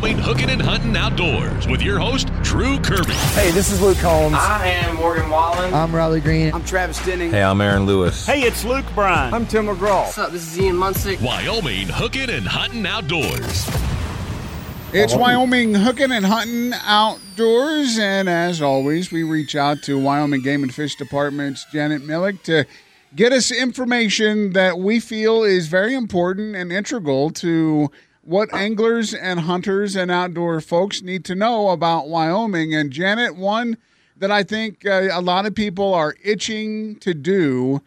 by for Wyoming Hooking and Hunting Outdoors with your host, Drew Kirby. Hey, this is Luke Combs. I am Morgan Wallen. I'm Riley Green. I'm Travis Denning. Hey, I'm Aaron Lewis. Hey, it's Luke Bryan. I'm Tim McGraw. What's up? This is Ian Munsick. Wyoming Hooking and Hunting Outdoors. It's Wyoming Hooking and Hunting Outdoors, and as always, we reach out to Wyoming Game and Fish Department's Janet Milek to get us information that we feel is very important and integral to what anglers and hunters and outdoor folks need to know about Wyoming. And Janet, one that I think uh, a lot of people are itching to do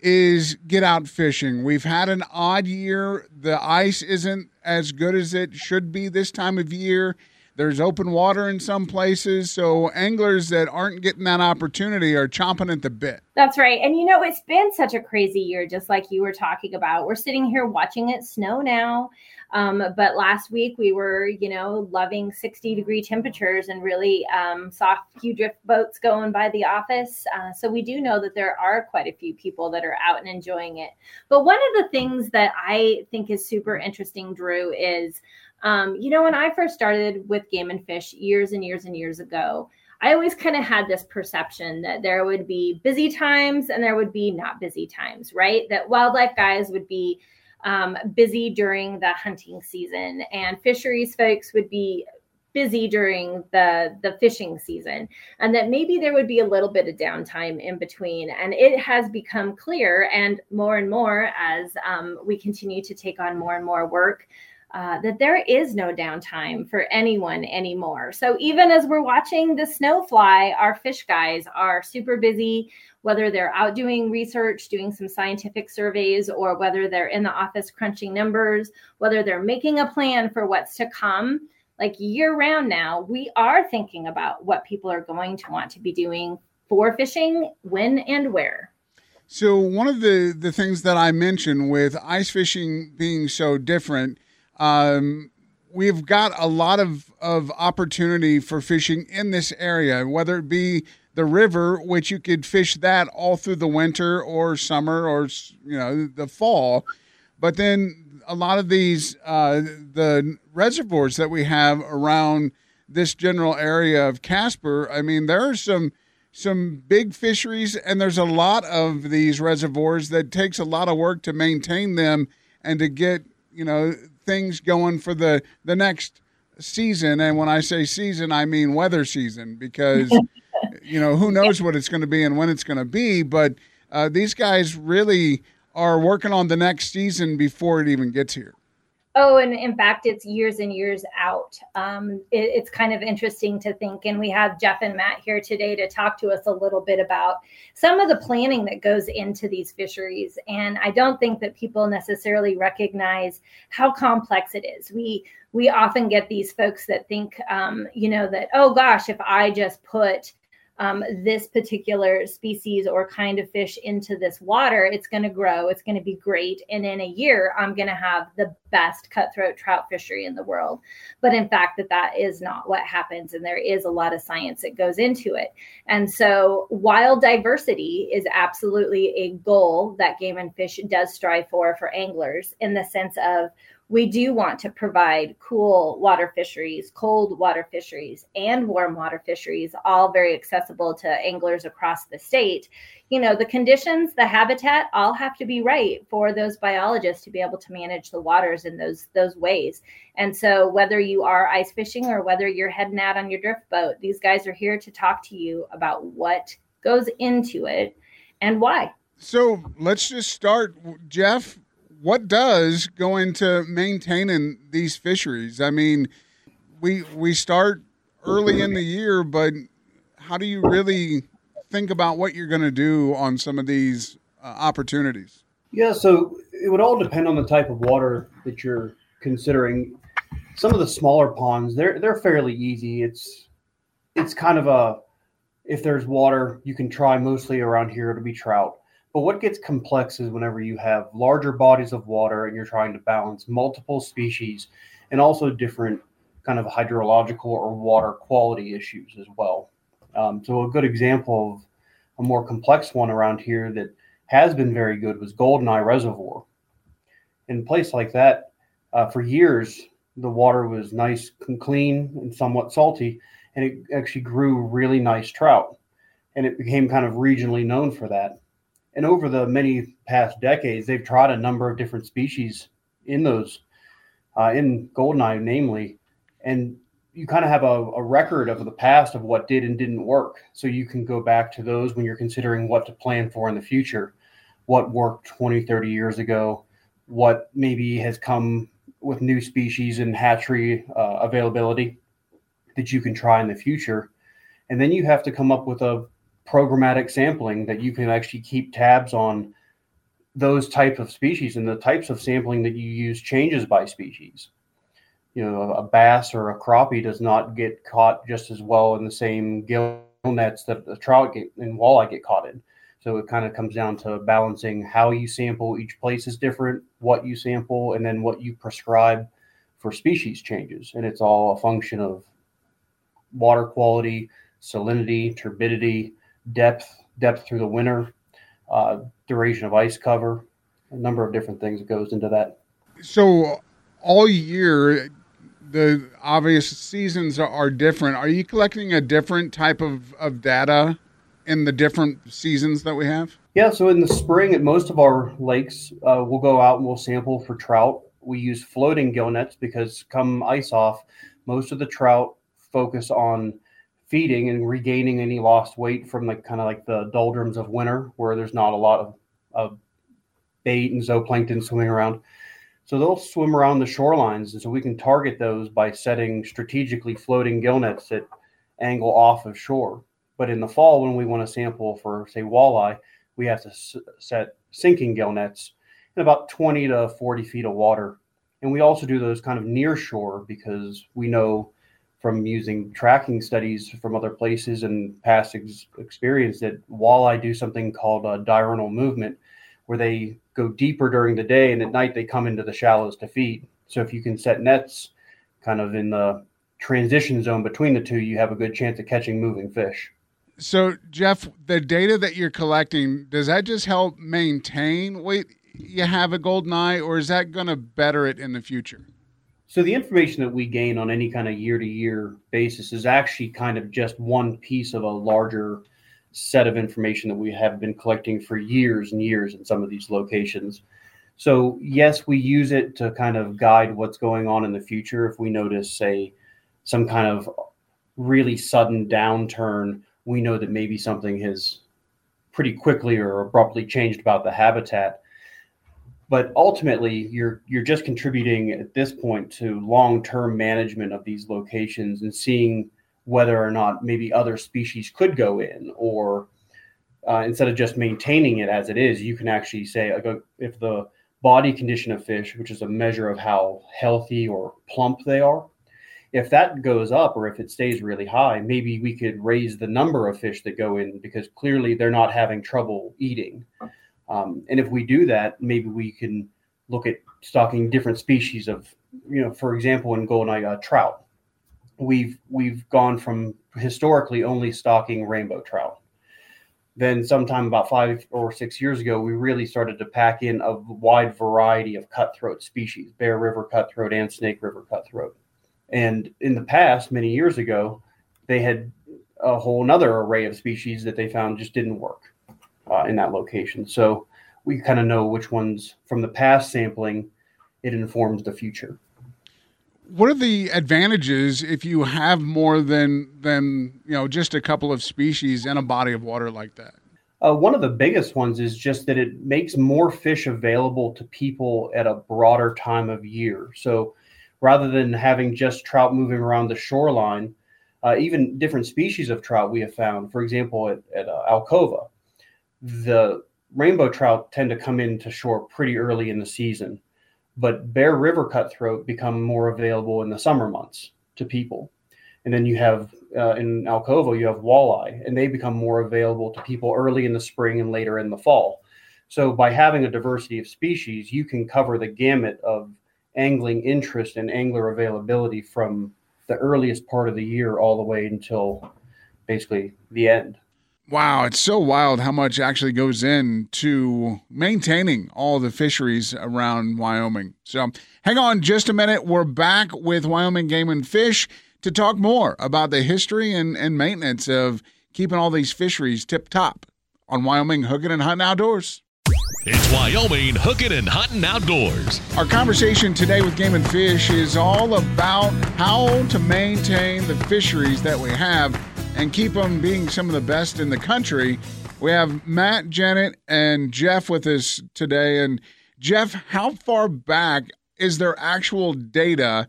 is get out fishing. We've had an odd year. The ice isn't as good as it should be this time of year. There's open water in some places, so anglers that aren't getting that opportunity are chomping at the bit. That's right. And you know, it's been such a crazy year, just like you were talking about. We're sitting here watching it snow now. Um, but last week we were, you know, loving 60 degree temperatures and really um, saw a few drift boats going by the office. Uh, so we do know that there are quite a few people that are out and enjoying it. But one of the things that I think is super interesting, Drew, is, um, you know, when I first started with Game and Fish years and years and years ago, I always kind of had this perception that there would be busy times and there would be not busy times, right? That wildlife guys would be um, busy during the hunting season, and fisheries folks would be busy during the the fishing season and that maybe there would be a little bit of downtime in between and it has become clear and more and more as um, we continue to take on more and more work uh, that there is no downtime for anyone anymore. So even as we're watching the snow fly, our fish guys are super busy, whether they're out doing research, doing some scientific surveys, or whether they're in the office crunching numbers, whether they're making a plan for what's to come. Like year round now, we are thinking about what people are going to want to be doing for fishing, when and where. So one of the the things that I mentioned with ice fishing being so different um, we've got a lot of, of opportunity for fishing in this area, whether it be the river, which you could fish that all through the winter or summer or you know the fall, but then a lot of these uh, the reservoirs that we have around this general area of Casper. I mean, there are some some big fisheries, and there's a lot of these reservoirs that takes a lot of work to maintain them and to get you know things going for the the next season. And when I say season, I mean weather season because you know who knows what it's going to be and when it's going to be. But uh, these guys really are working on the next season before it even gets here. Oh, and in fact, it's years and years out. Um, it, it's kind of interesting to think. And we have Jeff and Matt here today to talk to us a little bit about some of the planning that goes into these fisheries. And I don't think that people necessarily recognize how complex it is. We we often get these folks that think, um, you know, that oh gosh, if I just put um, this particular species or kind of fish into this water, it's going to grow. It's going to be great. And in a year, I'm going to have the best cutthroat trout fishery in the world. But in fact, that that is not what happens. And there is a lot of science that goes into it. And so wild diversity is absolutely a goal that Game and Fish does strive for for anglers in the sense of we do want to provide cool water fisheries, cold water fisheries, and warm water fisheries, all very accessible to anglers across the state. You know, the conditions, the habitat all have to be right for those biologists to be able to manage the waters in those those ways. And so whether you are ice fishing or whether you're heading out on your drift boat, these guys are here to talk to you about what goes into it and why. So let's just start, Jeff what does go into maintaining these fisheries? I mean, we we start early in the year, but how do you really think about what you're going to do on some of these uh, opportunities? Yeah, so it would all depend on the type of water that you're considering. Some of the smaller ponds, they're they're fairly easy. It's it's kind of a if there's water, you can try mostly around here to be trout. But what gets complex is whenever you have larger bodies of water and you're trying to balance multiple species and also different kind of hydrological or water quality issues as well. Um, so, a good example of a more complex one around here that has been very good was Goldeneye Reservoir. In a place like that, uh, for years, the water was nice and clean and somewhat salty, and it actually grew really nice trout. And it became kind of regionally known for that. And over the many past decades, they've tried a number of different species in those, uh, in Goldeneye, namely. And you kind of have a, a, record of the past of what did and didn't work. So you can go back to those when you're considering what to plan for in the future. What worked 20, 30 years ago, what maybe has come with new species and hatchery uh, availability that you can try in the future. And then you have to come up with a programmatic sampling that you can actually keep tabs on those type of species and the types of sampling that you use changes by species you know, a bass or a crappie does not get caught just as well in the same gill nets that the trout get and walleye get caught in. So it kind of comes down to balancing how you sample. Each place is different, what you sample, and then what you prescribe for species changes. And it's all a function of water quality, salinity, turbidity, depth, depth through the winter, uh, duration of ice cover, a number of different things that goes into that. So all year the obvious seasons are, are, different. Are you collecting a different type of, of data in the different seasons that we have? Yeah, so in the spring at most of our lakes, uh, we'll go out and we'll sample for trout. We use floating gill nets because come ice off, most of the trout focus on feeding and regaining any lost weight from like kind of like the doldrums of winter where there's not a lot of, of bait and zooplankton swimming around. So they'll swim around the shorelines, and so we can target those by setting strategically floating gill nets that angle off of shore. But in the fall, when we want to sample for, say, walleye, we have to s- set sinking gill nets in about 20 to 40 feet of water. And we also do those kind of near shore because we know from using tracking studies from other places and past ex- experience that walleye do something called a diurnal movement, where they go deeper during the day and at night they come into the shallows to feed. So if you can set nets kind of in the transition zone between the two, you have a good chance of catching moving fish. So Jeff, the data that you're collecting, does that just help maintain what you have a Goldeneye or is that going to better it in the future? So the information that we gain on any kind of year to year basis is actually kind of just one piece of a larger set of information that we have been collecting for years and years in some of these locations. So, yes, we use it to kind of guide what's going on in the future. If we notice, say, some kind of really sudden downturn, we know that maybe something has pretty quickly or abruptly changed about the habitat. But ultimately, you're you're just contributing at this point to long-term management of these locations and seeing whether or not maybe other species could go in or uh, instead of just maintaining it as it is you can actually say if the body condition of fish which is a measure of how healthy or plump they are if that goes up or if it stays really high maybe we could raise the number of fish that go in because clearly they're not having trouble eating um, and if we do that maybe we can look at stocking different species of you know for example in goldeneye uh, trout we've we've gone from historically only stocking rainbow trout. Then, sometime about five or six years ago, we really started to pack in a wide variety of cutthroat species: Bear River cutthroat and Snake River cutthroat. And in the past, many years ago, they had a whole another array of species that they found just didn't work uh, in that location. So we kind of know which ones from the past sampling it informs the future what are the advantages if you have more than than you know just a couple of species in a body of water like that? Uh, one of the biggest ones is just that it makes more fish available to people at a broader time of year. So rather than having just trout moving around the shoreline, uh, even different species of trout we have found, for example, at, at uh, Alcova, the rainbow trout tend to come into shore pretty early in the season but Bear River cutthroat become more available in the summer months to people. And then you have uh, in Alcova, you have walleye, and they become more available to people early in the spring and later in the fall. So by having a diversity of species, you can cover the gamut of angling interest and angler availability from the earliest part of the year all the way until basically the end. Wow, it's so wild how much actually goes in to maintaining all the fisheries around Wyoming. So hang on just a minute. We're back with Wyoming Game and Fish to talk more about the history and, and maintenance of keeping all these fisheries tip top on Wyoming Hooking and Hunting Outdoors. It's Wyoming Hooking and Hunting Outdoors. Our conversation today with Game and Fish is all about how to maintain the fisheries that we have and keep them being some of the best in the country. We have Matt, Janet, and Jeff with us today. And Jeff, how far back is there actual data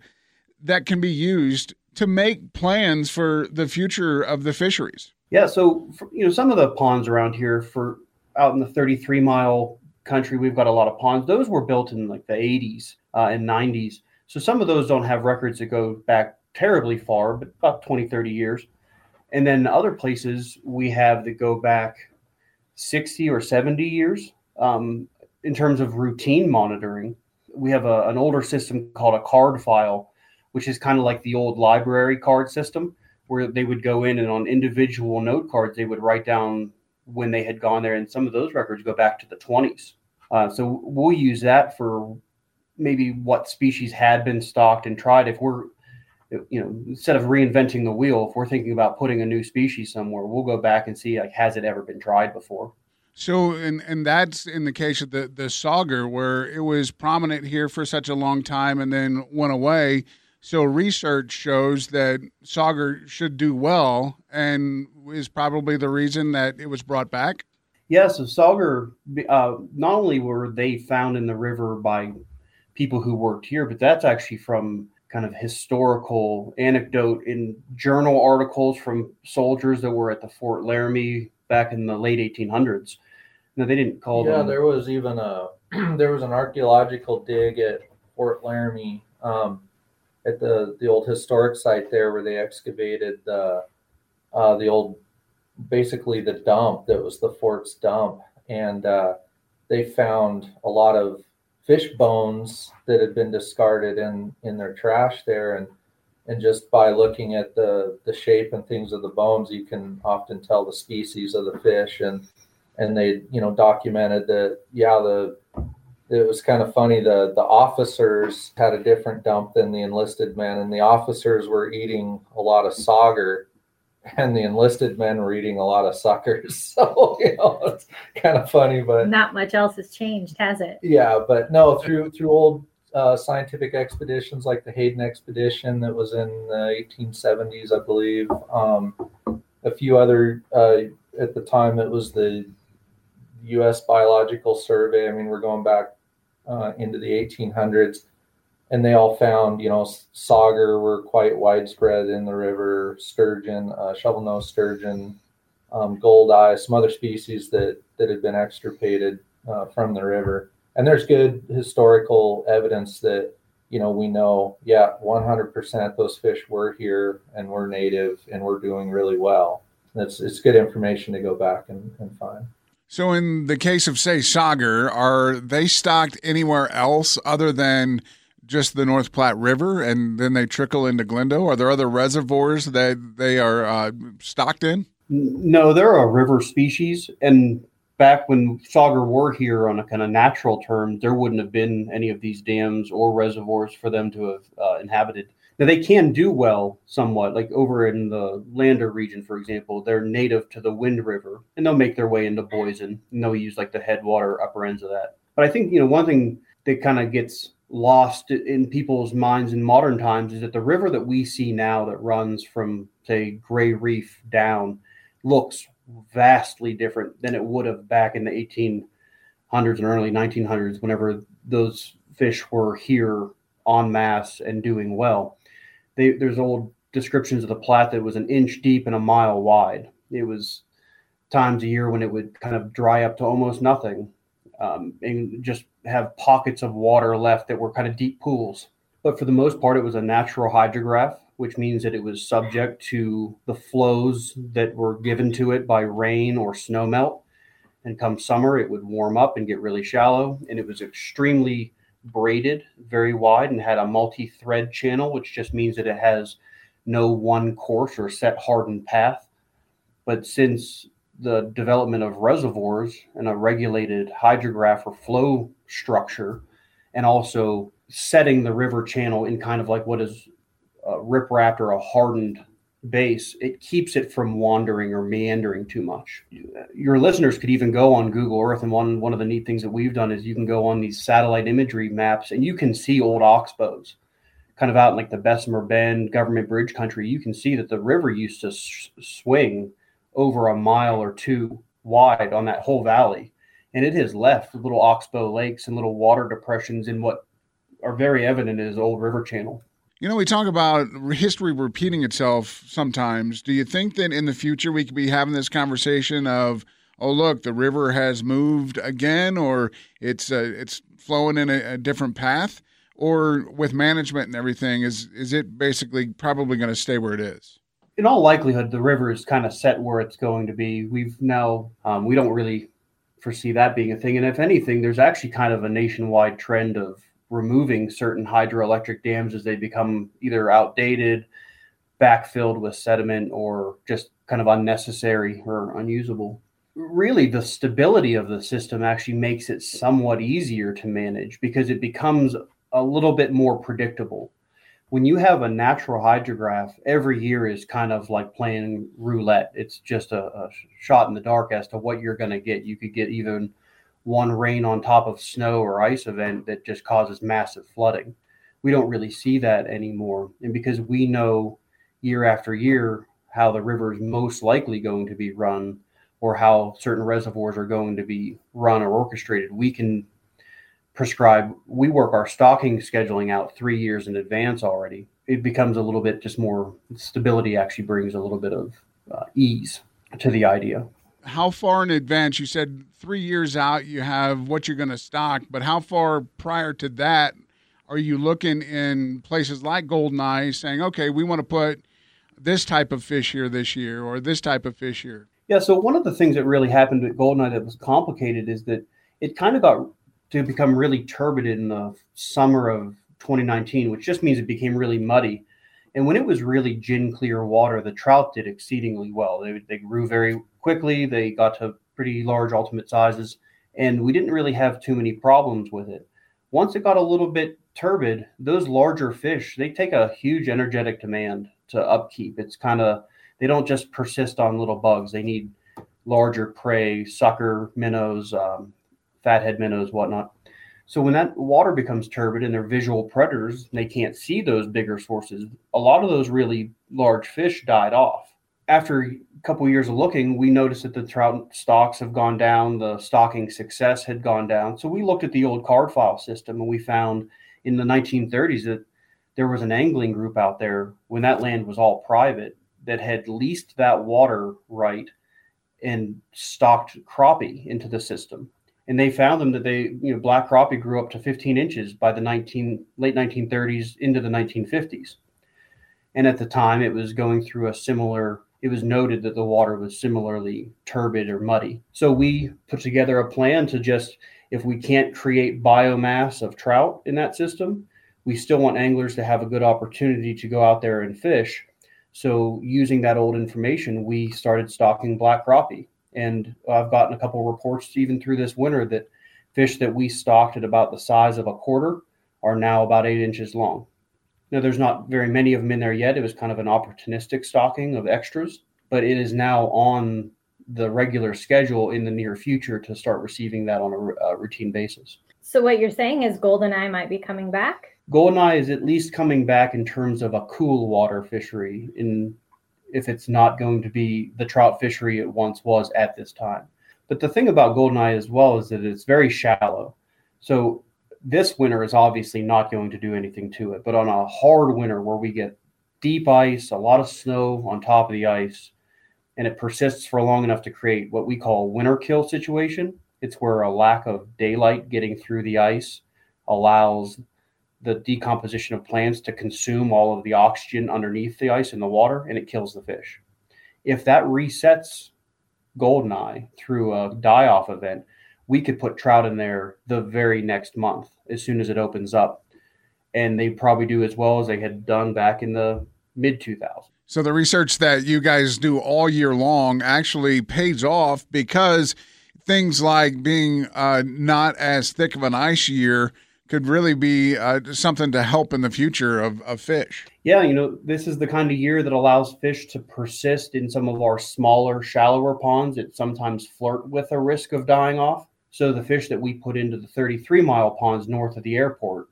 that can be used to make plans for the future of the fisheries? Yeah, so for, you know some of the ponds around here for out in the 33 mile country, we've got a lot of ponds. Those were built in like the 80s uh, and 90s. So some of those don't have records that go back terribly far, but about 20, 30 years. And then other places we have that go back 60 or 70 years um, in terms of routine monitoring. We have a, an older system called a card file, which is kind of like the old library card system, where they would go in and on individual note cards, they would write down when they had gone there. And some of those records go back to the 20s. Uh, so we'll use that for maybe what species had been stocked and tried. If we're you know, instead of reinventing the wheel, if we're thinking about putting a new species somewhere, we'll go back and see like has it ever been tried before. So, and and that's in the case of the the sauger, where it was prominent here for such a long time and then went away. So, research shows that sauger should do well, and is probably the reason that it was brought back. Yeah, so sauger, uh, not only were they found in the river by people who worked here, but that's actually from kind of historical anecdote in journal articles from soldiers that were at the Fort Laramie back in the late 1800s. No, they didn't call yeah, them. there was even a there was an archaeological dig at Fort Laramie um, at the the old historic site there where they excavated the uh, the old basically the dump that was the fort's dump and uh, they found a lot of fish bones that had been discarded in in their trash there. And and just by looking at the the shape and things of the bones you can often tell the species of the fish. And and they you know documented that yeah the it was kind of funny. The the officers had a different dump than the enlisted men and the officers were eating a lot of sauger and the enlisted men were eating a lot of suckers. So, you know, it's kind of funny, but not much else has changed, has it? Yeah, but no, through through old uh, scientific expeditions like the Hayden expedition that was in the 1870s, I believe. Um, a few other uh, at the time it was the U.S. Biological Survey. I mean, we're going back uh, into the 1800s and they all found, you know, sauger were quite widespread in the river, sturgeon, uh, shovel-nosed sturgeon, um, goldeye, some other species that that had been extirpated uh, from the river. And there's good historical evidence that you know we know, yeah, 100% those fish were here and were native and we're doing really well. It's it's good information to go back and, and find. So, in the case of say sauger, are they stocked anywhere else other than just the North Platte River, and then they trickle into Glendo? Are there other reservoirs that they are uh, stocked in? No, they're a river species, and back when sauger were here on a kind of natural term, there wouldn't have been any of these dams or reservoirs for them to have uh, inhabited. Now they can do well somewhat, like over in the Lander region, for example, they're native to the Wind River, and they'll make their way into Boysen, and they'll use like the headwater upper ends of that. But I think you know one thing that kind of gets lost in people's minds in modern times is that the river that we see now that runs from say Gray Reef down looks vastly different than it would have back in the 1800s and early 1900s whenever those fish were here en masse and doing well. They, there's old descriptions of the Platte that was an inch deep and a mile wide. It was times a year when it would kind of dry up to almost nothing um, and just have pockets of water left that were kind of deep pools. But for the most part, it was a natural hydrograph, which means that it was subject to the flows that were given to it by rain or snowmelt. And come summer, it would warm up and get really shallow. And it was extremely braided, very wide, and had a multi thread channel, which just means that it has no one course or set hardened path. But since the development of reservoirs and a regulated hydrograph or flow structure, and also setting the river channel in kind of like what is a riprap or a hardened base, it keeps it from wandering or meandering too much. Your listeners could even go on Google Earth, and one one of the neat things that we've done is you can go on these satellite imagery maps and you can see old oxbows, kind of out in like the Bessemer Bend government bridge country. You can see that the river used to s- swing over a mile or two wide on that whole valley, and it has left little oxbow lakes and little water depressions in what are very evident as old river channel. You know, we talk about history repeating itself sometimes. Do you think that in the future we could be having this conversation of, oh, look, the river has moved again, or it's uh, it's flowing in a, a different path, or with management and everything, is is it basically probably going to stay where it is? In all likelihood, the river is kind of set where it's going to be. We've now um, we don't really foresee that being a thing, and if anything, there's actually kind of a nationwide trend of removing certain hydroelectric dams as they become either outdated, backfilled with sediment, or just kind of unnecessary or unusable. Really, the stability of the system actually makes it somewhat easier to manage because it becomes a little bit more predictable. When you have a natural hydrograph, every year is kind of like playing roulette. It's just a, a shot in the dark as to what you're going to get. You could get even one rain on top of snow or ice event that just causes massive flooding. We don't really see that anymore. And because we know year after year how the river is most likely going to be run or how certain reservoirs are going to be run or orchestrated, we can prescribe, we work our stocking scheduling out three years in advance already. It becomes a little bit just more stability, actually brings a little bit of uh, ease to the idea how far in advance? You said three years out you have what you're going to stock, but how far prior to that are you looking in places like Goldeneye saying, okay, we want to put this type of fish here this year or this type of fish here? Yeah, so one of the things that really happened at Goldeneye that was complicated is that it kind of got to become really turbid in the summer of 2019, which just means it became really muddy. And when it was really gin clear water, the trout did exceedingly well. They, they grew very quickly. They got to pretty large ultimate sizes, and we didn't really have too many problems with it. Once it got a little bit turbid, those larger fish they take a huge energetic demand to upkeep. It's kind of they don't just persist on little bugs. They need larger prey, sucker minnows, um, fathead minnows, whatnot. So when that water becomes turbid and they're visual predators, they can't see those bigger sources. A lot of those really large fish died off after a couple years of looking, we noticed that the trout stocks have gone down, the stocking success had gone down. So we looked at the old card file system and we found in the 1930s that there was an angling group out there when that land was all private that had leased that water right and stocked crappie into the system. And they found them that they, you know, black crappie grew up to 15 inches by the 19 late 1930s into the 1950s. And at the time, it was going through a similar it was noted that the water was similarly turbid or muddy. So we put together a plan to just, if we can't create biomass of trout in that system, we still want anglers to have a good opportunity to go out there and fish. So using that old information, we started stocking black crappie. And I've gotten a couple reports even through this winter that fish that we stocked at about the size of a quarter are now about eight inches long. Now, there's not very many of them in there yet. It was kind of an opportunistic stocking of extras, but it is now on the regular schedule in the near future to start receiving that on a, a routine basis. So, what you're saying is Goldeneye might be coming back? Goldeneye is at least coming back in terms of a cool water fishery, in if it's not going to be the trout fishery it once was at this time. But the thing about Goldeneye as well is that it's very shallow. So this winter is obviously not going to do anything to it. But on a hard winter where we get deep ice, a lot of snow on top of the ice, and it persists for long enough to create what we call a winter kill situation. It's where a lack of daylight getting through the ice allows the decomposition of plants to consume all of the oxygen underneath the ice in the water and it kills the fish. If that resets Goldeneye through a die off event, we could put trout in there the very next month as soon as it opens up. And they probably do as well as they had done back in the mid 2000s. So the research that you guys do all year long actually pays off because things like being uh, not as thick of an ice year could really be uh, something to help in the future of, of fish. Yeah, you know, this is the kind of year that allows fish to persist in some of our smaller, shallower ponds that sometimes flirt with a risk of dying off. So the fish that we put into the 33 mile ponds north of the airport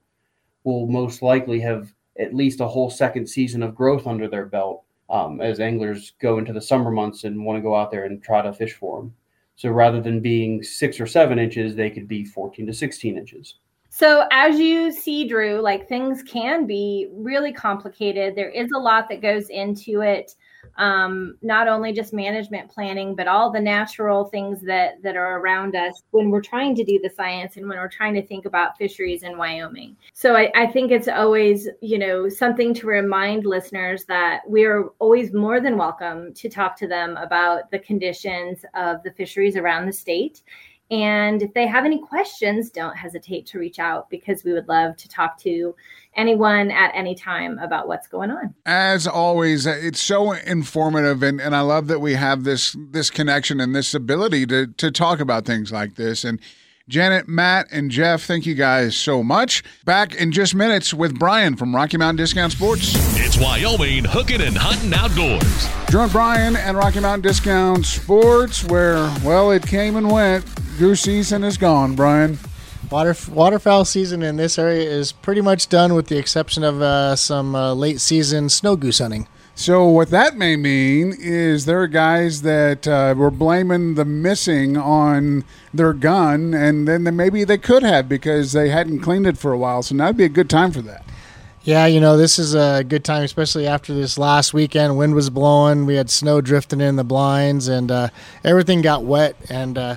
will most likely have at least a whole second season of growth under their belt um, as anglers go into the summer months and want to go out there and try to fish for them. So rather than being six or seven inches, they could be 14 to 16 inches. So, as you see, Drew, like things can be really complicated. There is a lot that goes into it um, not only just management planning, but all the natural things that that are around us when we're trying to do the science and when we're trying to think about fisheries in Wyoming. So I, I think it's always, you know, something to remind listeners that we are always more than welcome to talk to them about the conditions of the fisheries around the state and if they have any questions, don't hesitate to reach out because we would love to talk to anyone at any time about what's going on. As always, uh, it's so informative and, and I love that we have this this connection and this ability to to talk about things like this. And Janet, Matt, and Jeff, thank you guys so much. Back in just minutes with Brian from Rocky Mountain Discount Sports. It's Wyoming hooking and hunting outdoors. Join Brian and Rocky Mountain Discount Sports, where, well, it came and went. Goose season is gone, Brian. Water waterfowl season in this area is pretty much done, with the exception of uh, some uh, late season snow goose hunting. So what that may mean is there are guys that uh, were blaming the missing on their gun, and then maybe they could have because they hadn't cleaned it for a while. So that'd be a good time for that. Yeah, you know this is a good time, especially after this last weekend. Wind was blowing, we had snow drifting in the blinds, and uh, everything got wet. And uh,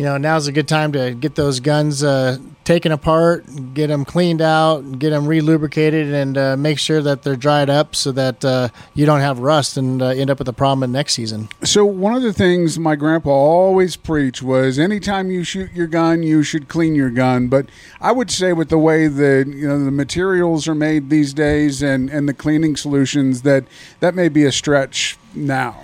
you know, now's a good time to get those guns uh, taken apart, get them cleaned out, get them relubricated, and uh, make sure that they're dried up so that uh, you don't have rust and uh, end up with a problem next season. So one of the things my grandpa always preached was anytime you shoot your gun, you should clean your gun. But I would say with the way the you know the materials are made these days and and the cleaning solutions that that may be a stretch now.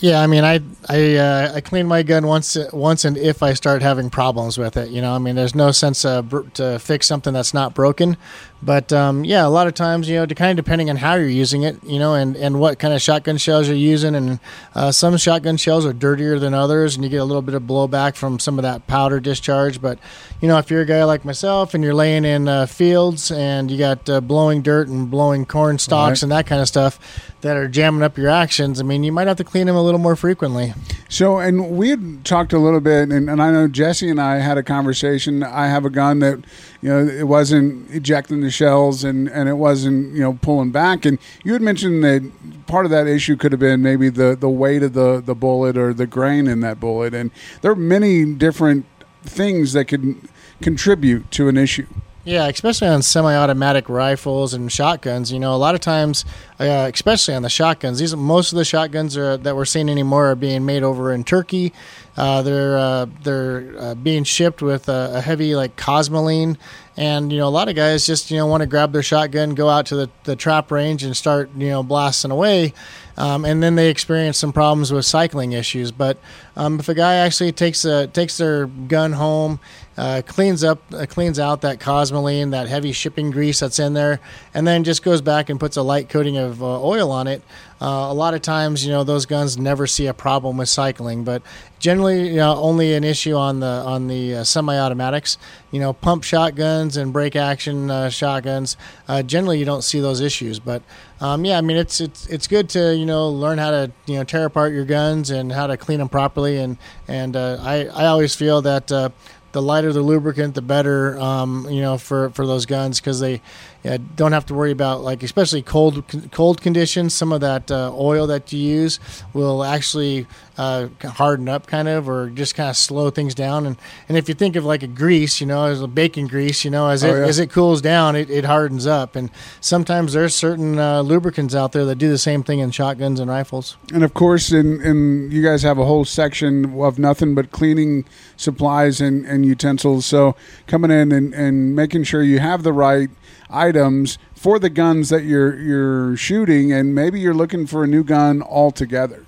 Yeah, I mean, I I uh, I clean my gun once once, and if I start having problems with it, you know, I mean, there's no sense uh, to fix something that's not broken. But um, yeah, a lot of times, you know, kind of depending on how you're using it, you know, and, and what kind of shotgun shells you're using, and uh, some shotgun shells are dirtier than others, and you get a little bit of blowback from some of that powder discharge. But you know, if you're a guy like myself and you're laying in uh, fields and you got uh, blowing dirt and blowing corn stalks right. and that kind of stuff that are jamming up your actions, I mean, you might have to clean them a little more frequently. So, and we had talked a little bit, and, and I know Jesse and I had a conversation. I have a gun that, you know, it wasn't ejecting the shells and, and it wasn't, you know, pulling back. And you had mentioned that part of that issue could have been maybe the, the weight of the, the bullet or the grain in that bullet. And there are many different things that could contribute to an issue. Yeah, especially on semi-automatic rifles and shotguns. You know, a lot of times, uh, especially on the shotguns, these most of the shotguns are, that we're seeing anymore are being made over in Turkey. Uh, they're uh, they're uh, being shipped with a, a, heavy like cosmoline, and you know a lot of guys just you know want to grab their shotgun, go out to the, the trap range, and start you know blasting away. Um, and then they experience some problems with cycling issues. But um, if a guy actually takes a, takes their gun home, uh, cleans up, uh, cleans out that cosmoline, that heavy shipping grease that's in there, and then just goes back and puts a light coating of uh, oil on it. Uh, a lot of times, you know, those guns never see a problem with cycling, but generally, you know, only an issue on the on the uh, semi-automatics. You know, pump shotguns and break action uh, shotguns. generally, you don't see those issues, but um, yeah, I mean, it's it's it's good to you know learn how to you know tear apart your guns and how to clean them properly, and and I I always feel that the lighter the lubricant, the better. Um, you know, for for those guns because they yeah, don't have to worry about like especially cold cold conditions. Some of that uh, oil that you use will actually uh, harden up, kind of, or just kind of slow things down. And and if you think of like a grease, you know, as a bacon grease, you know, as Oh, it yeah. as it cools down, it, it hardens up. And sometimes there's certain uh, lubricants out there that do the same thing in shotguns and rifles. And of course, in, in you guys have a whole section of nothing but cleaning supplies and, and utensils. So coming in and, and making sure you have the right items for the guns that you're you're shooting, and maybe you're looking for a new gun altogether.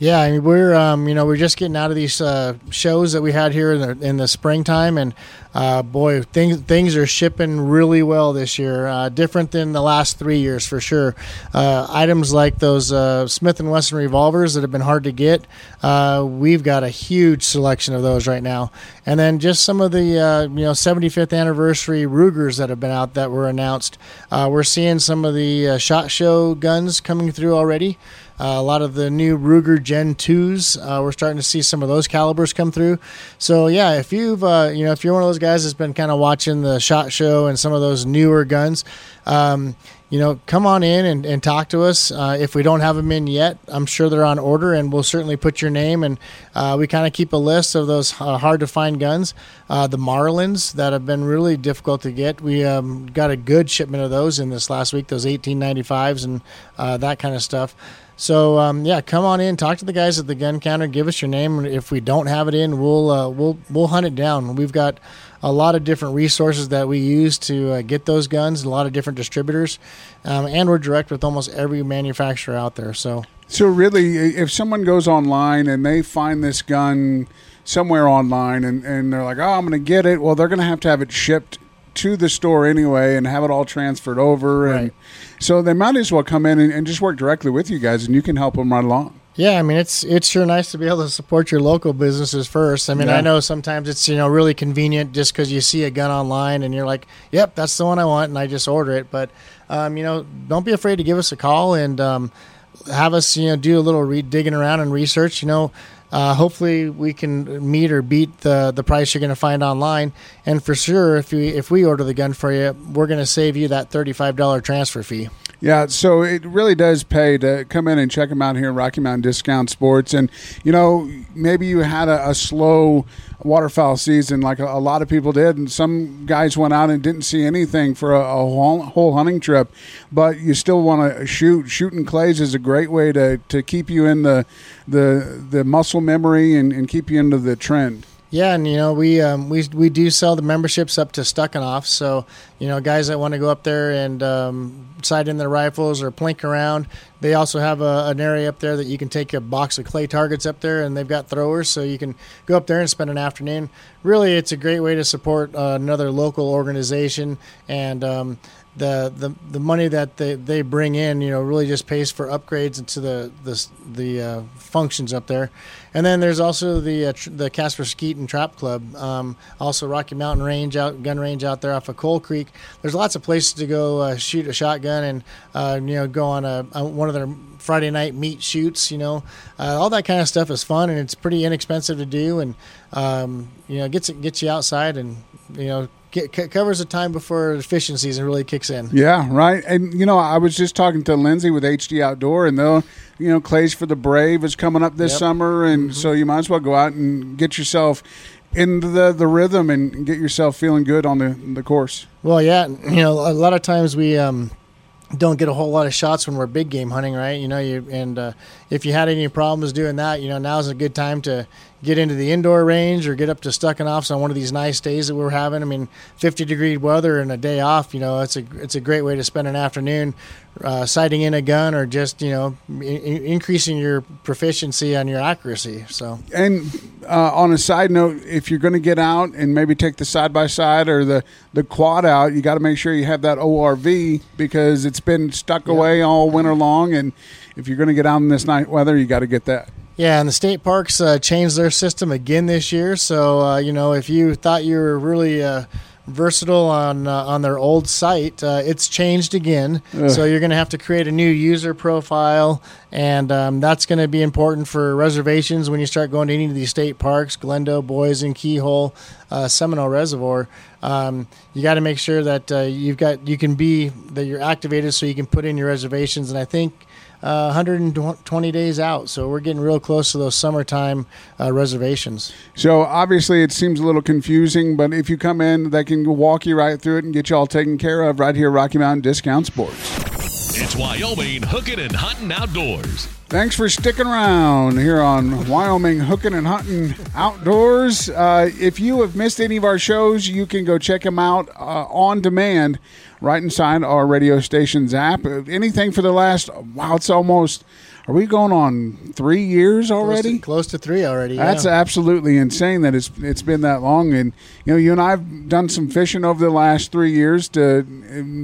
Yeah, I mean we're um, you know we're just getting out of these uh, shows that we had here in the, in the springtime, and uh, boy, things things are shipping really well this year. Uh, different than the last three years for sure. Uh, items like those uh, Smith and Wesson revolvers that have been hard to get, uh, we've got a huge selection of those right now. And then just some of the you know 75th anniversary Rugers that have been out that were announced. We're seeing some of the shot show guns coming through already. Uh, a lot of the new Ruger Gen 2s, uh, we're starting to see some of those calibers come through. So yeah, if you've uh, you know if you're one of those guys that's been kind of watching the shot show and some of those newer guns, um, you know, come on in and, and talk to us. Uh, if we don't have them in yet, I'm sure they're on order, and we'll certainly put your name. And uh, we kind of keep a list of those uh, hard to find guns. The Marlins that have been really difficult to get. We um, got a good shipment of those in this last week. Those 1895s and that kind of stuff. So um, yeah, come on in, talk to the guys at the gun counter, give us your name. If we don't have it in, we'll uh, we'll we'll hunt it down. We've got a lot of different resources that we use to uh, get those guns, a lot of different distributors, um, and we're direct with almost every manufacturer out there. So So really, if someone goes online and they find this gun somewhere online and, and they're like, oh, I'm going to get it, well, they're going to have to have it shipped to the store anyway and have it all transferred over. And so they might as well come in and, and just work directly with you guys and you can help them right along. Yeah, I mean it's it's sure nice to be able to support your local businesses first. I mean, Yeah. I know sometimes it's you know really convenient just because you see a gun online and you're like, "Yep, that's the one I want," and I just order it. But um, you know, don't be afraid to give us a call and um, have us you know do a little re- digging around and research. You know, uh, hopefully we can meet or beat the the price you're going to find online. And for sure, if we if we order the gun for you, we're going to save you that thirty five dollar transfer fee. Yeah, so it really does pay to come in and check them out here at Rocky Mountain Discount Sports. And, you know, maybe you had a, a slow waterfowl season like a, a lot of people did, and some guys went out and didn't see anything for a, a whole, whole hunting trip, but you still want to shoot. Shooting clays is a great way to, to keep you in the, the, the muscle memory and, and keep you into the trend. Yeah, and you know we um, we we do sell the memberships up to Stuckenhoff. So you know guys that want to go up there and um, sight in their rifles or plink around, they also have a, an area up there that you can take a box of clay targets up there, and they've got throwers, so you can go up there and spend an afternoon. Really, it's a great way to support uh, another local organization and. Um, the, the the money that they, they bring in, you know, really just pays for upgrades into the the the uh, functions up there, and then there's also the uh, tr- the Casper Skeet and Trap Club, um, also Rocky Mountain Range out gun range out there off of Coal Creek. There's lots of places to go uh, shoot a shotgun and uh, you know go on a, one of their Friday night meet shoots. You know, uh, all that kind of stuff is fun and it's pretty inexpensive to do, and um, you know gets gets you outside and you know. Get, c- covers the time before the fishing season really kicks in. Yeah, right. And you know, I was just talking to Lindsay with HD Outdoor, and they'll, you know, Clays for the Brave is coming up this Yep. summer, and so you might as well go out and get yourself into the the rhythm and get yourself feeling good on the the course. Well, yeah, you know, a lot of times we um, don't get a whole lot of shots when we're big game hunting, right? You know, you and uh, if you had any problems doing that, you know, now's a good time to get into the indoor range or get up to Stuckenhoffs on one of these nice days that we're having. I mean, 50 degree weather and a day off, you know, it's a it's a great way to spend an afternoon uh, sighting in a gun or just you know in- increasing your proficiency on your accuracy. So And uh, on a side note, if you're going to get out and maybe take the side by side or the the quad out, you got to make sure you have that ORV because it's been stuck away all winter long, and if you're going to get out in this night weather, you got to get that. Yeah, and the state parks uh, changed their system again this year. So uh, you know, if you thought you were really uh, versatile on uh, on their old site, uh, it's changed again. So you're going to have to create a new user profile, and um, that's going to be important for reservations when you start going to any of these state parks: Glendo, Boysen Keyhole, uh, Seminoe Reservoir. Um, you got to make sure that uh, you've got you can be that you're activated so you can put in your reservations. And I think uh, 120 days out. So we're getting real close to those summertime uh, reservations. So obviously it seems a little confusing, but if you come in, they can walk you right through it and get you all taken care of right here, at Rocky Mountain Discount Sports. It's Wyoming hooking and hunting outdoors. Thanks for sticking around here on Wyoming Hooking and Hunting Outdoors. Uh, if you have missed any of our shows, you can go check them out uh, on demand right inside our radio station's app. Uh, Anything for the last, wow, it's almost, are we going on three years Close already? to, close to three already. That's absolutely insane that it's it's been that long. And you know, you and I've done some fishing over the last three years. To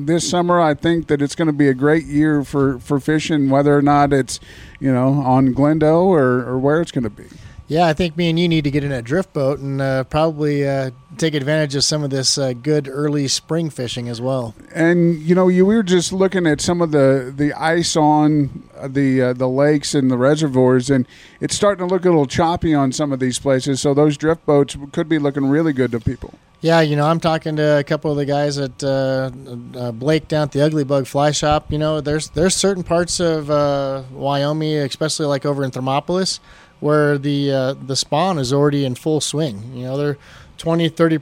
this summer, I think that it's going to be a great year for for fishing, whether or not it's you know on Glendo or or where it's going to be. Yeah, I think me and you need to get in a drift boat and uh, probably uh, take advantage of some of this uh, good early spring fishing as well. And you know, you we were just looking at some of the the ice on the uh, the lakes and the reservoirs, and it's starting to look a little choppy on some of these places. So those drift boats could be looking really good to people. Yeah, you know, I'm talking to a couple of the guys at uh, uh, Blake down at the Ugly Bug Fly Shop. You know, there's there's certain parts of uh, Wyoming, especially like over in Thermopolis, where the uh, the spawn is already in full swing. You know, they're 20, 30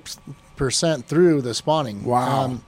percent through the spawning. Wow.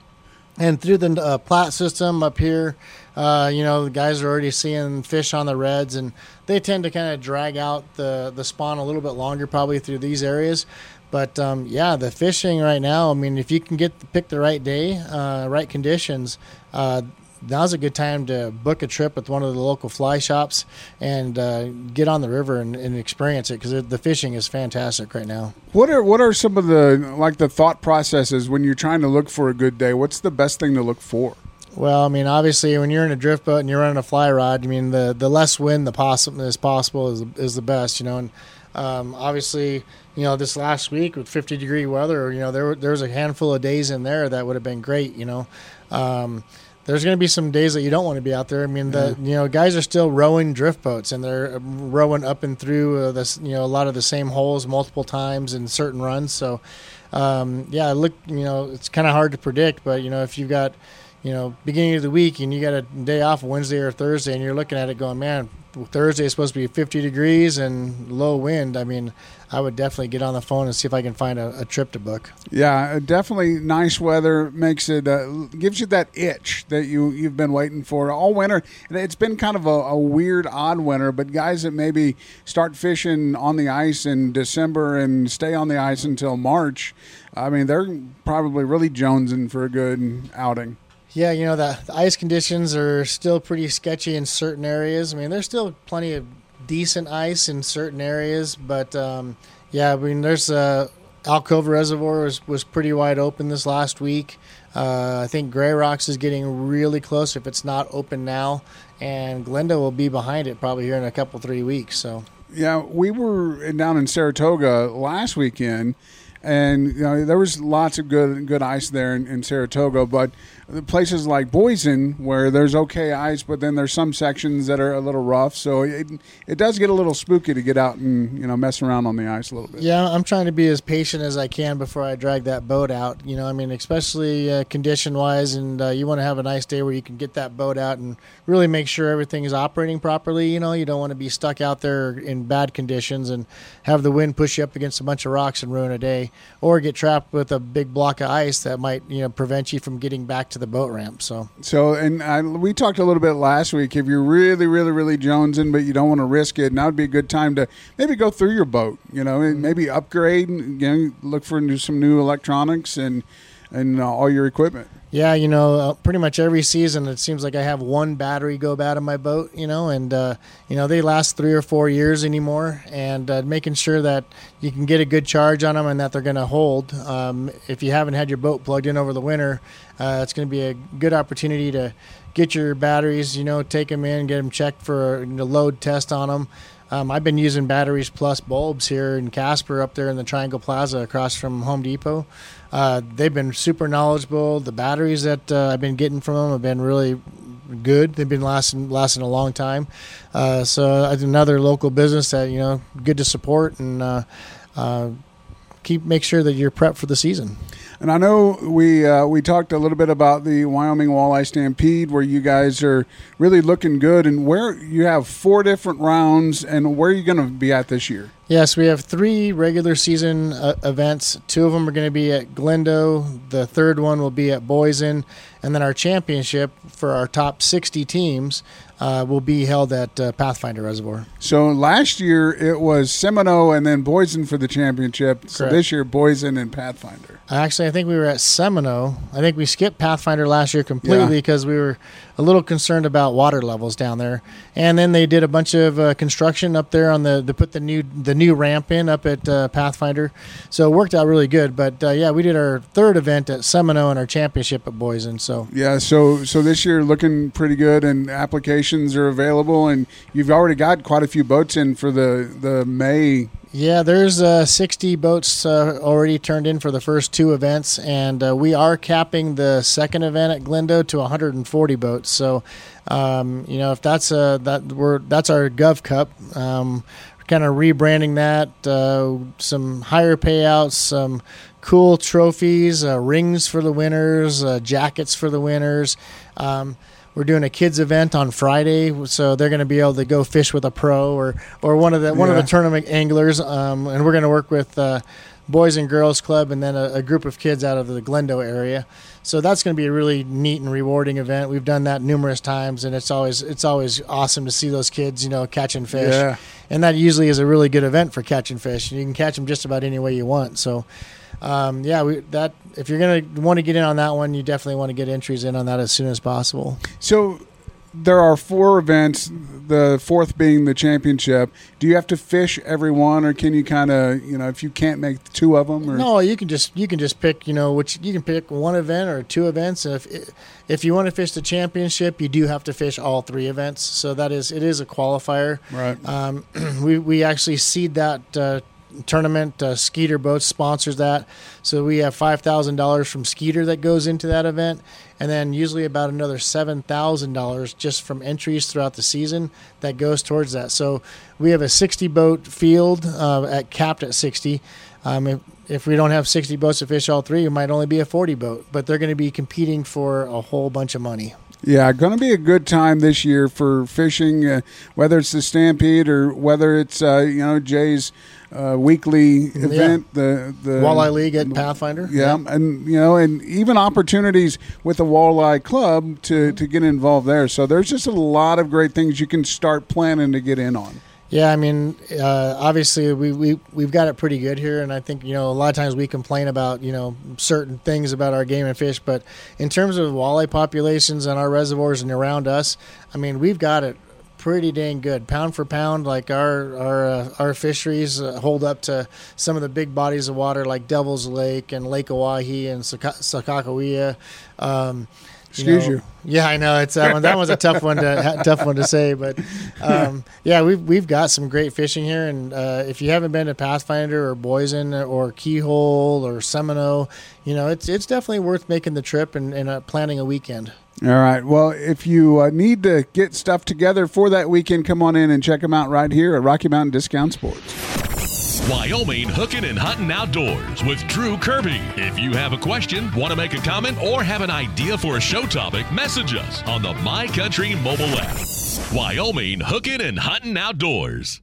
and through the uh, Platte system up here, uh, you know, the guys are already seeing fish on the redds, and they tend to kind of drag out the the spawn a little bit longer, probably through these areas. But um, yeah, the fishing right now. I mean, if you can get pick the right day, uh, right conditions, uh, now's a good time to book a trip with one of the local fly shops and uh, get on the river and, and experience it because the fishing is fantastic right now. What are what are some of the like the thought processes when you're trying to look for a good day? What's the best thing to look for? Well, I mean, obviously, when you're in a drift boat and you're running a fly rod, I mean, the, the less wind the possible as possible is is the best, you know. And um, obviously, you know, this last week with 50 degree weather, you know, there there was a handful of days in there that would have been great, you know. Um, there's going to be some days that you don't want to be out there. I mean, the you know guys are still rowing drift boats and they're rowing up and through uh, this you know a lot of the same holes multiple times in certain runs. So um, yeah, look, you know, it's kind of hard to predict, but you know if you've got you know beginning of the week and you got a day off Wednesday or Thursday and you're looking at it going, man, Thursday is supposed to be 50 degrees and low wind. I mean, I would definitely get on the phone and see if I can find a, a trip to book. Yeah, uh, definitely nice weather makes it uh, gives you that itch that you you've been waiting for all winter. It's been kind of a, a weird, odd winter, but guys that maybe start fishing on the ice in December and stay on the ice until March, I mean, they're probably really jonesing for a good outing. Yeah, you know the, the ice conditions are still pretty sketchy in certain areas. I mean, there's still plenty of decent ice in certain areas, but um, yeah, I mean, there's uh, Reservoir was, was pretty wide open this last week. Uh, I think Gray Rocks is getting really close if it's not open now, and Glendo will be behind it probably here in a couple three weeks. So Yeah, we were down in Saratoga last weekend, and you know there was lots of good good ice there in, in Saratoga. But places like Boysen, where there's okay ice, but then there's some sections that are a little rough, so it it does get a little spooky to get out and you know mess around on the ice a little bit. Yeah, I'm trying to be as patient as I can before I drag that boat out. You know, I mean, especially uh, condition wise, and uh, you want to have a nice day where you can get that boat out and really make sure everything is operating properly. You know, you don't want to be stuck out there in bad conditions and have the wind push you up against a bunch of rocks and ruin a day, or get trapped with a big block of ice that might you know prevent you from getting back to the boat ramp. So So, and I, we talked a little bit last week. If you're really, really, really jonesing, but you don't want to risk it, now would be a good time to maybe go through your boat. You know, and mm-hmm. maybe upgrade. You know, look for new, some new electronics and and uh, all your equipment. Yeah, you know, uh, pretty much every season it seems like I have one battery go bad on my boat, you know, and uh, you know they last three or four years anymore, and uh, making sure that you can get a good charge on them and that they're going to hold. Um, if you haven't had your boat plugged in over the winter, uh, it's going to be a good opportunity to get your batteries, you know, take them in, get them checked for a load test on them. Um, I've been using batteries plus bulbs here in Casper up there in the Triangle Plaza across from Home Depot. Uh, they've been super knowledgeable. The batteries that uh, I've been getting from them have been really good. They've been lasting lasting a long time. Uh, so another local business that you know good to support and uh, uh, keep make sure that you're prepped for the season. And I know we uh, we talked a little bit about the Wyoming Walleye Stampede, where you guys are really looking good, and where you have four different rounds, and where are you going to be at this year? Yes, we have three regular season uh, events. Two of them are going to be at Glendo. The third one will be at Boysen, and then our championship for our top 60 teams uh, will be held at uh, Pathfinder Reservoir. So last year it was Seminoe and then Boysen for the championship. So this year Boysen and Pathfinder. Actually, I think we were at Seminoe. I think we skipped Pathfinder last year completely Yeah. because we were a little concerned about water levels down there. And then they did a bunch of uh, construction up there on the they put the new the new ramp in up at uh, Pathfinder, so it worked out really good. But uh, yeah, we did our third event at Seminoe and our championship at Boysen. So Yeah, so so this year looking pretty good, and applications are available, and you've already got quite a few boats in for the the May. Yeah, there's uh, 60 boats uh, already turned in for the first two events, and uh, we are capping the second event at Glendo to 140 boats. So, um, you know, if that's uh, that we're that's our Gov Cup. Um, kind of rebranding that, uh, some higher payouts, some cool trophies, uh, rings for the winners, uh, jackets for the winners. Um, we're doing a kids event on Friday, so they're going to be able to go fish with a pro or or one of the one of the tournament anglers, um, and we're going to work with uh, Boys and Girls Club and then a, a group of kids out of the Glendo area. So that's going to be a really neat and rewarding event. We've done that numerous times, and it's always it's always awesome to see those kids, you know, catching fish. Yeah. And that usually is a really good event for catching fish. You can catch them just about any way you want. So, um, yeah, we, that if you're going to want to get in on that one, you definitely want to get entries in on that as soon as possible. So there are four events. The fourth being the championship. Do you have to fish every one, or can you kind of you know if you can't make two of them? Or No, you can just you can just pick you know which you can pick one event or two events. And if if you want to fish the championship, you do have to fish all three events. So that is it is a qualifier. right. Um, we we actually seed that uh, tournament. Uh, Skeeter Boats sponsors that, so we have five thousand dollars from Skeeter that goes into that event, and then usually about another seven thousand dollars just from entries throughout the season that goes towards that. So we have a sixty boat field uh, at capped at sixty. Um, if, if we don't have 60 boats to fish all three, it might only be a 40 boat, but they're going to be competing for a whole bunch of money. Yeah, going to be a good time this year for fishing, uh, whether it's the Stampede or whether it's uh, you know Jay's uh, weekly event, the the Walleye League at Pathfinder. Yeah, and you know, and even opportunities with the Walleye Club to to get involved there. So there's just a lot of great things you can start planning to get in on. Yeah, I mean, uh, obviously we we we've got it pretty good here, and I think you know a lot of times we complain about you know certain things about our game and fish, but in terms of walleye populations and our reservoirs and around us, I mean we've got it pretty dang good, pound for pound. Like our our uh, our fisheries uh, hold up to some of the big bodies of water like Devil's Lake and Lake Oahe and Sakakawea. Um, Excuse know- you. Yeah, I know it's that one. That was a tough one to tough one to say, but um, yeah, we've we've got some great fishing here, and uh, if you haven't been to Pathfinder or Boysen or Keyhole or Seminoe, you know it's it's definitely worth making the trip and, and uh, planning a weekend. All right. Well, if you uh, need to get stuff together for that weekend, come on in and check them out right here at Rocky Mountain Discount Sports. Wyoming Hooking and Hunting Outdoors with Drew Kirby. If you have a question, want to make a comment, or have an idea for a show topic, message us on the My Country mobile app. Wyoming Hooking and Hunting Outdoors.